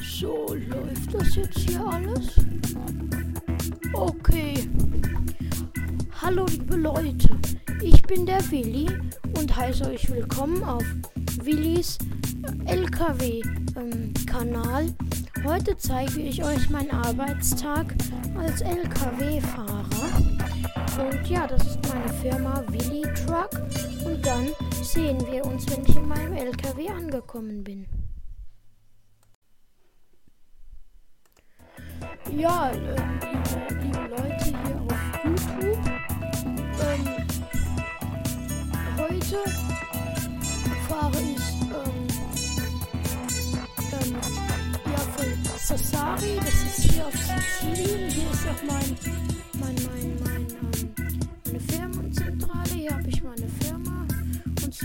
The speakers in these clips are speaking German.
So, läuft das jetzt hier alles? Okay. Hallo liebe Leute, ich bin der Willi und heiße euch willkommen auf Willis LKW-Kanal. Ähm, Heute zeige ich euch meinen Arbeitstag als LKW-Fahrer. Und ja, das ist meine Firma Willy Truck. Und dann sehen wir uns, wenn ich in meinem LKW angekommen bin. Ja, äh, liebe, liebe, Leute hier auf YouTube. Ähm, heute fahre ich ähm, ähm, ja, von Sassari, das ist hier auf Sizilien. Hier ist auch mein, mein, mein,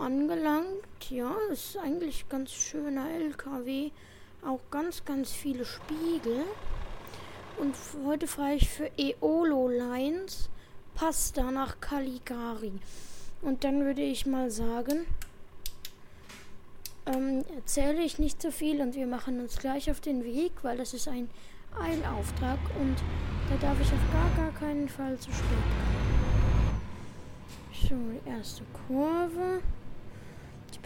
angelangt. Ja, ist eigentlich ganz schöner LKW. Auch ganz, ganz viele Spiegel. Und heute fahre ich für Eolo Lines Pasta nach Caligari. Und dann würde ich mal sagen, ähm, erzähle ich nicht so viel und wir machen uns gleich auf den Weg, weil das ist ein Eilauftrag und da darf ich auf gar, gar keinen Fall zu spät kommen. So, die erste Kurve.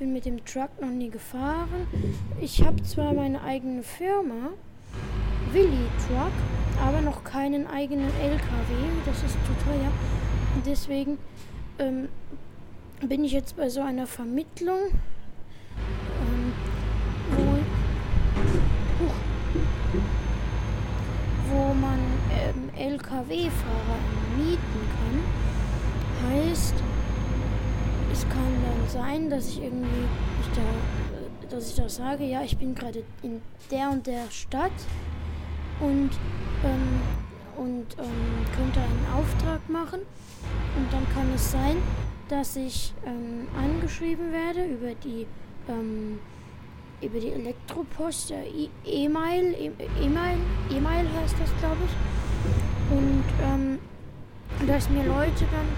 Bin mit dem Truck noch nie gefahren. Ich habe zwar meine eigene Firma, Willy Truck, aber noch keinen eigenen LKW. Das ist zu teuer. Deswegen ähm, bin ich jetzt bei so einer Vermittlung, ähm, wo, huch, wo man ähm, LKW-Fahrer mieten kann. Heißt, es kann dann sein, dass ich irgendwie da, dass ich da sage, ja, ich bin gerade in der und der Stadt und ähm, und ähm, könnte einen Auftrag machen und dann kann es sein, dass ich ähm, angeschrieben werde über die ähm, über die Elektropost, äh, E-Mail, E-Mail, E-Mail heißt das, glaube ich. Und ähm, dass mir Leute dann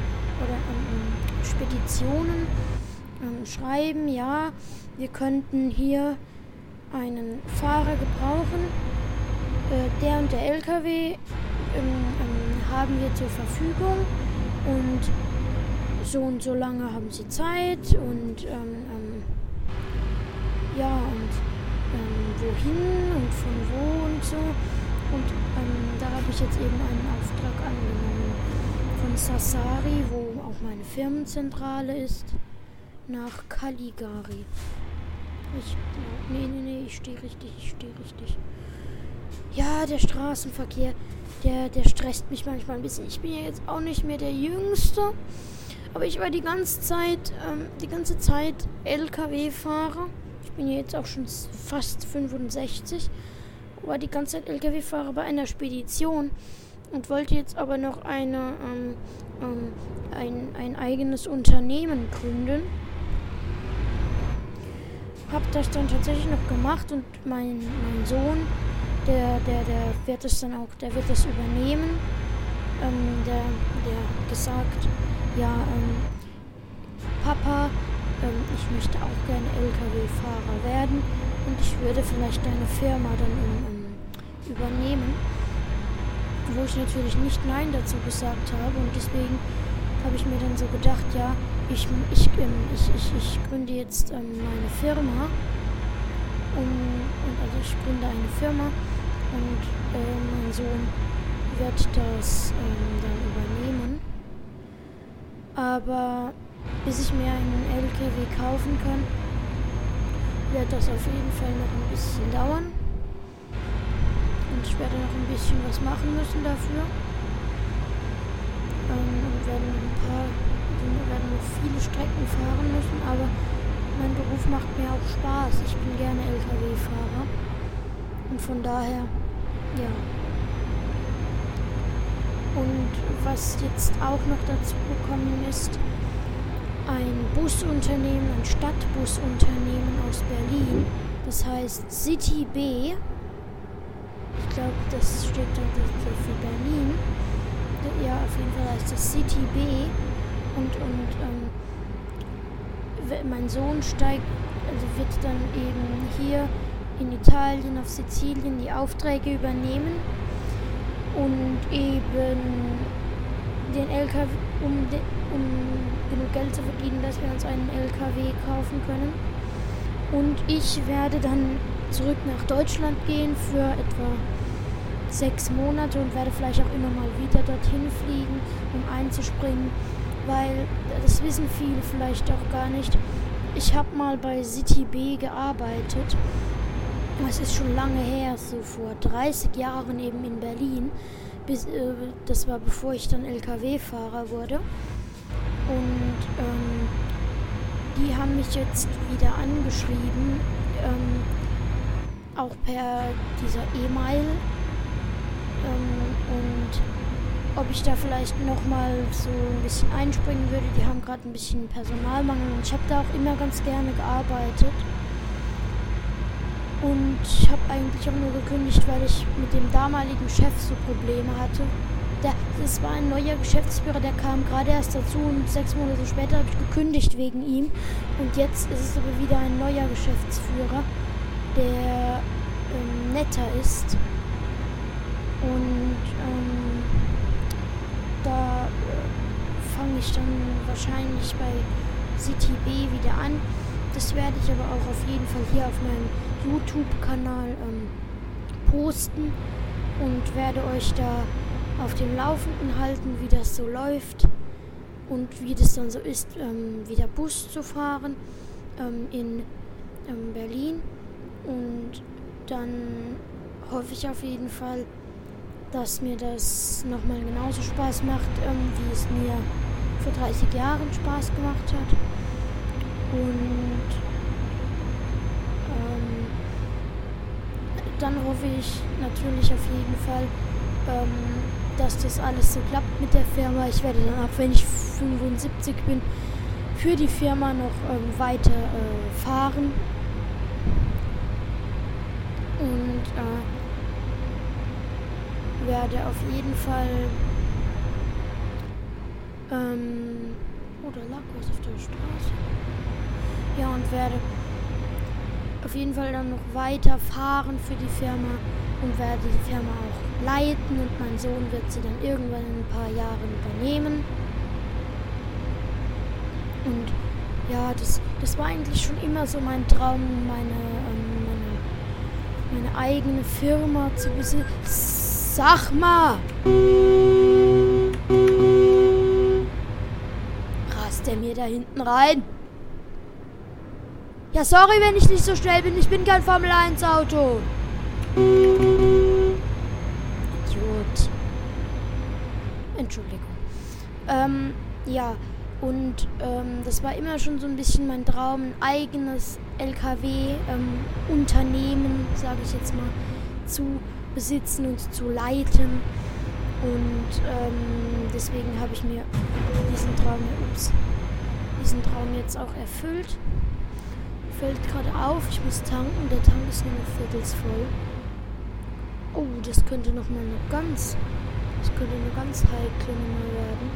oder ähm, Speditionen ähm, schreiben, ja, wir könnten hier einen Fahrer gebrauchen. Äh, der und der LKW ähm, ähm, haben wir zur Verfügung und so und so lange haben sie Zeit und ähm, ähm ja, und ähm, wohin und von wo und so. Und da habe ich jetzt eben einen Auftrag angenommen von Sassari, wo meine Firmenzentrale ist, nach Caligari. Ich, nee, nee, nee, ich stehe richtig, ich stehe richtig. Ja, der Straßenverkehr, der, der stresst mich manchmal ein bisschen. Ich bin ja jetzt auch nicht mehr der Jüngste, aber ich war die ganze Zeit, ähm, die ganze Zeit LKW-Fahrer bin jetzt auch schon fast 65, war die ganze Zeit LKW-Fahrer bei einer Spedition und wollte jetzt aber noch eine, ähm, ähm, ein, ein eigenes Unternehmen gründen. Hab das dann tatsächlich noch gemacht und mein, mein Sohn, der, der, der wird es dann auch, der wird das übernehmen. Ähm, der, der hat gesagt, ja, ähm, Papa, ähm, ich möchte auch gerne Lkw-Fahrer werden und ich würde vielleicht deine Firma dann um, übernehmen. Wo ich natürlich nicht Nein dazu gesagt habe und deswegen habe ich mir dann so gedacht, ja, ich, ich, ähm, ich, ich, ich gründe jetzt ähm, meine Firma und, und, also ich gründe eine Firma und äh, mein Sohn wird das ähm, dann übernehmen. Aber bis ich mir einen LKW kaufen kann, wird das auf jeden Fall noch ein bisschen dauern. Und ich werde noch ein bisschen was machen müssen dafür. Ähm, und werden ein paar, werden noch viele Strecken fahren müssen, aber mein Beruf macht mir auch Spaß. Ich bin gerne LKW-Fahrer. von daher, ja. Und was jetzt auch noch dazu gekommen ist, ein Busunternehmen, ein Stadtbusunternehmen aus Berlin, das heißt City B. Ich glaube, das steht da für Berlin. Ja, auf jeden Fall heißt das City B. Und, und ähm, mein Sohn steigt, also wird dann eben hier in Italien, auf Sizilien die Aufträge übernehmen und eben den LKW, um, de, um genug Geld zu verdienen, dass wir uns einen LKW kaufen können. Und ich werde dann zurück nach Deutschland gehen für etwa sechs Monate und werde vielleicht auch immer mal wieder dorthin fliegen, um einzuspringen, weil das wissen viele vielleicht auch gar nicht. Ich habe mal bei City B gearbeitet. Es ist schon lange her, so vor 30 Jahren eben in Berlin. Bis, äh, das war bevor ich dann LKW-Fahrer wurde. Und ähm, die haben mich jetzt wieder angeschrieben, ähm, auch per dieser E-Mail. Ähm, und ob ich da vielleicht nochmal so ein bisschen einspringen würde. Die haben gerade ein bisschen Personalmangel und ich habe da auch immer ganz gerne gearbeitet. Und ich habe eigentlich auch nur gekündigt, weil ich mit dem damaligen Chef so Probleme hatte. Der, das war ein neuer Geschäftsführer, der kam gerade erst dazu und sechs Monate später habe ich gekündigt wegen ihm. Und jetzt ist es aber wieder ein neuer Geschäftsführer, der ähm, netter ist. Und ähm, da äh, fange ich dann wahrscheinlich bei CTB wieder an. Das werde ich aber auch auf jeden Fall hier auf meinem YouTube-Kanal ähm, posten und werde euch da auf dem Laufenden halten, wie das so läuft und wie das dann so ist, ähm, wieder Bus zu fahren ähm, in ähm, Berlin. Und dann hoffe ich auf jeden Fall, dass mir das nochmal genauso Spaß macht, ähm, wie es mir vor 30 Jahren Spaß gemacht hat. Und dann hoffe ich natürlich auf jeden Fall, ähm, dass das alles so klappt mit der Firma. Ich werde dann auch, wenn ich 75 bin, für die Firma noch ähm, weiter äh, fahren. Und äh, werde auf jeden Fall. Ähm, oh, lag was auf der Straße. Ja, und werde auf jeden Fall dann noch weiter fahren für die Firma und werde die Firma auch leiten und mein Sohn wird sie dann irgendwann in ein paar Jahren übernehmen. Und ja, das, das war eigentlich schon immer so mein Traum, meine, ähm, meine, eigene Firma zu besitzen. Sag mal! Rast der mir da hinten rein? Ja, sorry, wenn ich nicht so schnell bin. Ich bin kein Formel 1 Auto. Idiot. Entschuldigung. Ähm, ja. Und ähm, das war immer schon so ein bisschen mein Traum, ein eigenes LKW-Unternehmen, ähm, sage ich jetzt mal, zu besitzen und zu leiten. Und ähm, deswegen habe ich mir diesen Traum, ups, diesen Traum jetzt auch erfüllt fällt gerade auf, ich muss tanken. Der Tank ist nur noch viertels voll. Oh, das könnte noch mal eine ganz, das könnte eine ganz heikle Nummer werden.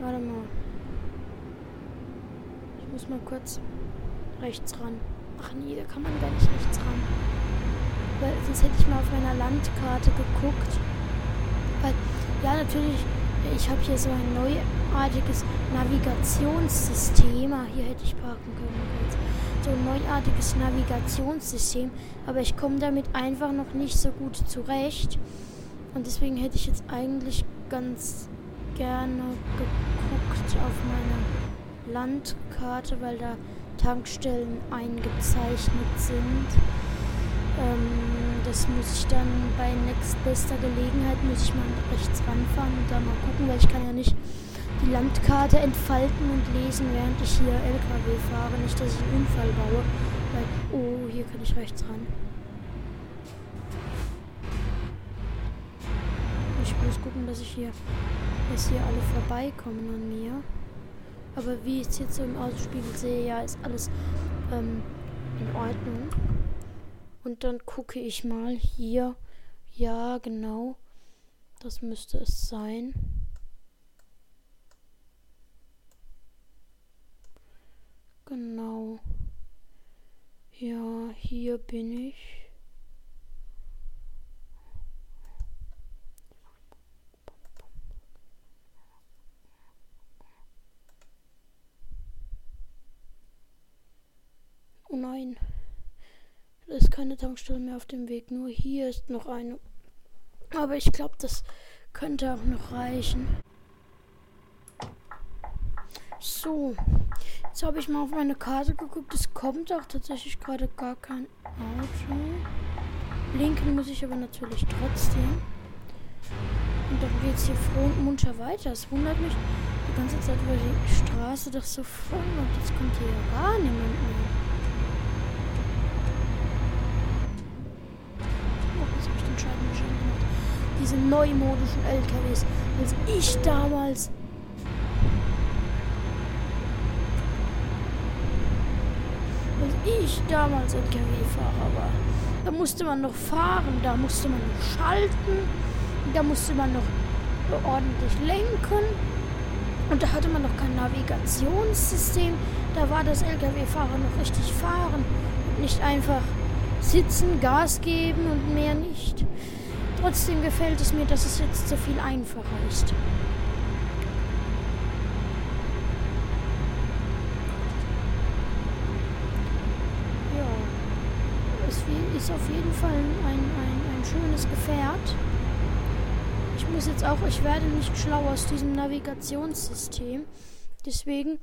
Warte mal. Ich muss mal kurz rechts ran. Ach nee, da kann man gar nicht rechts ran. Weil sonst hätte ich mal auf meiner Landkarte geguckt. Weil, ja, natürlich ich habe hier so ein neuartiges Navigationssystem. Ah, hier hätte ich parken können. So ein neuartiges Navigationssystem. Aber ich komme damit einfach noch nicht so gut zurecht. Und deswegen hätte ich jetzt eigentlich ganz gerne geguckt auf meiner Landkarte, weil da Tankstellen eingezeichnet sind. Ähm, das muss ich dann bei nächstbester Gelegenheit, muss ich mal rechts ranfahren und da mal gucken, weil ich kann ja nicht die Landkarte entfalten und lesen, während ich hier LKW fahre. Nicht, dass ich einen Unfall baue, weil Oh, hier kann ich rechts ran. Ich muss gucken, dass ich hier, dass hier alle vorbeikommen an mir. Aber wie ich es jetzt so im Außenspiegel sehe, ja, ist alles ähm, in Ordnung. Und dann gucke ich mal hier. Ja, genau. Das müsste es sein. Genau. Ja, hier bin ich. Oh nein. Da ist keine Tankstelle mehr auf dem Weg. Nur hier ist noch eine. Aber ich glaube, das könnte auch noch reichen. So. Jetzt habe ich mal auf meine Karte geguckt. Es kommt auch tatsächlich gerade gar kein Auto. Blinken muss ich aber natürlich trotzdem. Und dann geht es hier froh und munter weiter. Es wundert mich die ganze Zeit, weil die Straße doch so voll und jetzt kommt hier gar niemand mehr. Diese neumodischen LKWs. Als ich damals als ich damals LKW-Fahrer war, da musste man noch fahren, da musste man noch schalten, da musste man noch ordentlich lenken und da hatte man noch kein Navigationssystem. Da war das LKW-Fahrer noch richtig fahren nicht einfach sitzen, Gas geben und mehr nicht. Trotzdem gefällt es mir, dass es jetzt so viel einfacher ist. Ja, es ist auf jeden Fall ein, ein, ein schönes Gefährt. Ich muss jetzt auch, ich werde nicht schlau aus diesem Navigationssystem. Deswegen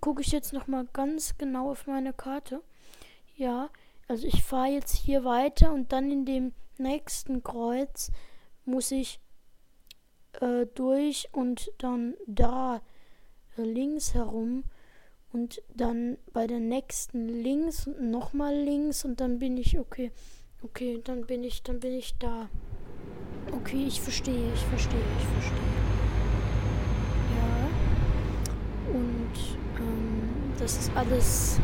gucke ich jetzt nochmal ganz genau auf meine Karte. Ja, also ich fahre jetzt hier weiter und dann in dem nächsten Kreuz muss ich äh, durch und dann da äh, links herum und dann bei der nächsten links und nochmal links und dann bin ich okay. Okay, dann bin ich, dann bin ich da. Okay, ich verstehe, ich verstehe, ich verstehe. Ja. Und ähm, das ist alles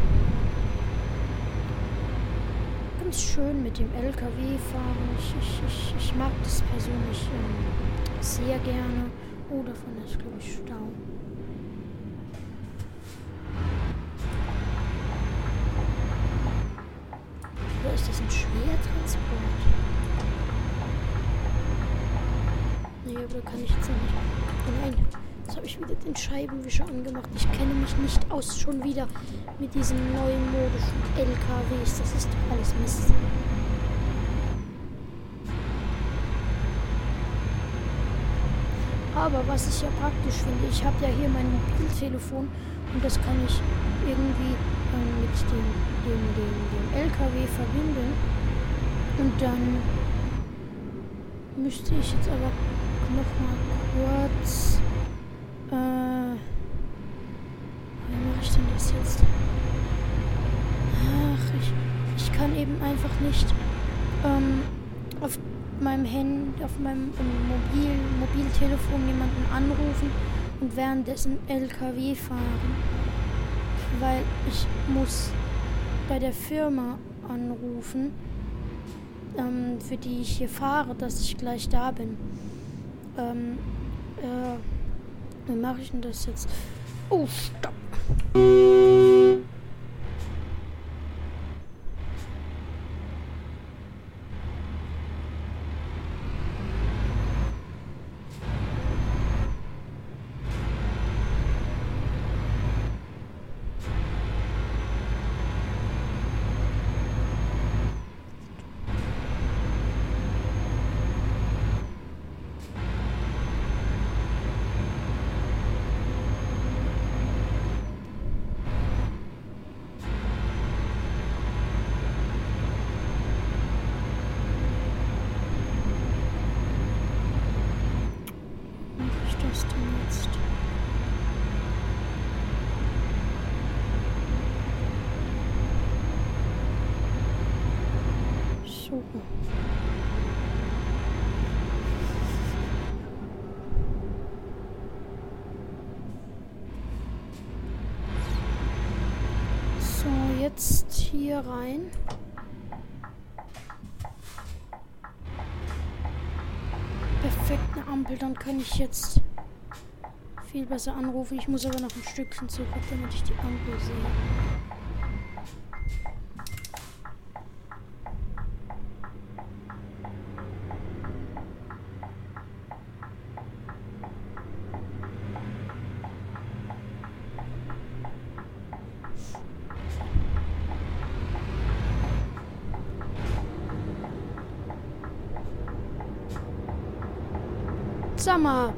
ganz schön mit dem LKW fahren. Ich, ich, ich, ich mag das persönlich ähm, sehr gerne. Oh, davon ist, glaube ich, Stau. Oder ist das ein Schwertransport? Nee, aber da kann ich jetzt nicht. Nein. Habe ich wieder den Scheibenwischer angemacht. Ich kenne mich nicht aus schon wieder mit diesen neuen modischen LKWs. Das ist alles Mist. Aber was ich ja praktisch finde, ich habe ja hier mein Mobiltelefon und das kann ich irgendwie ähm, mit dem, dem, dem, dem LKW verbinden. Und dann müsste ich jetzt aber noch mal kurz äh, wie mache ich denn das jetzt? Ach, ich, ich kann eben einfach nicht ähm, auf meinem Handy, auf meinem ähm, Mobil, Mobiltelefon jemanden anrufen und währenddessen LKW fahren. Weil ich muss bei der Firma anrufen, ähm, für die ich hier fahre, dass ich gleich da bin. Ähm, äh, wie mache ich denn das jetzt? Oh, stopp. Hier rein. Perfekt, eine Ampel. Dann kann ich jetzt viel besser anrufen. Ich muss aber noch ein Stückchen zurück, damit ich die Ampel sehe. Sommer.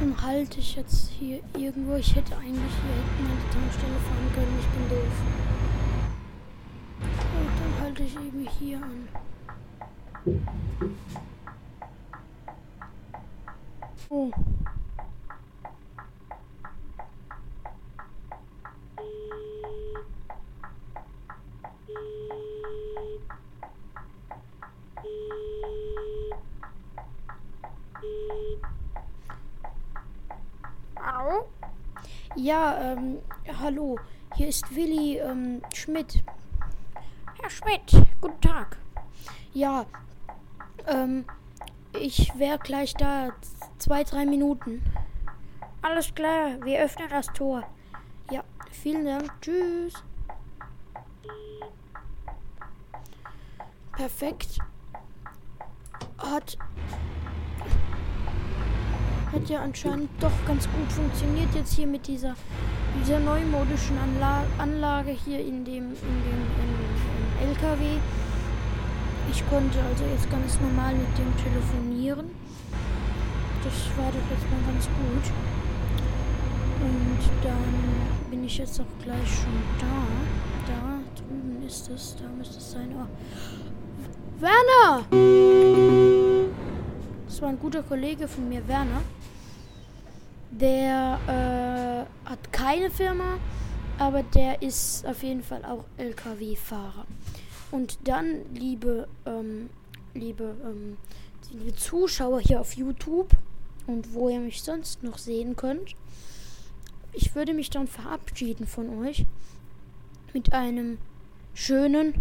Dann halte ich jetzt hier irgendwo. Ich hätte eigentlich hier hinten an die Tankstelle fahren können. Ich bin doof halte ich eben hier an. Oh. Hallo? Ja, ähm, hallo. Hier ist Willi ähm, Schmidt. Herr Schmidt, guten Tag. Ja, ähm, ich wäre gleich da. Zwei, drei Minuten. Alles klar, wir öffnen das Tor. Ja, vielen Dank. Tschüss. Perfekt. Hat. Hat ja anscheinend doch ganz gut funktioniert jetzt hier mit dieser, dieser neumodischen Anla Anlage hier in dem, in dem, in, LKW. Ich konnte also jetzt ganz normal mit dem telefonieren. Das war doch jetzt mal ganz gut. Und dann bin ich jetzt auch gleich schon da. Da drüben ist es. Da müsste es sein. Oh. Werner! War ein guter Kollege von mir, Werner. Der äh, hat keine Firma, aber der ist auf jeden Fall auch LKW-Fahrer. Und dann, liebe, ähm, liebe, ähm, liebe Zuschauer hier auf YouTube und wo ihr mich sonst noch sehen könnt, ich würde mich dann verabschieden von euch mit einem schönen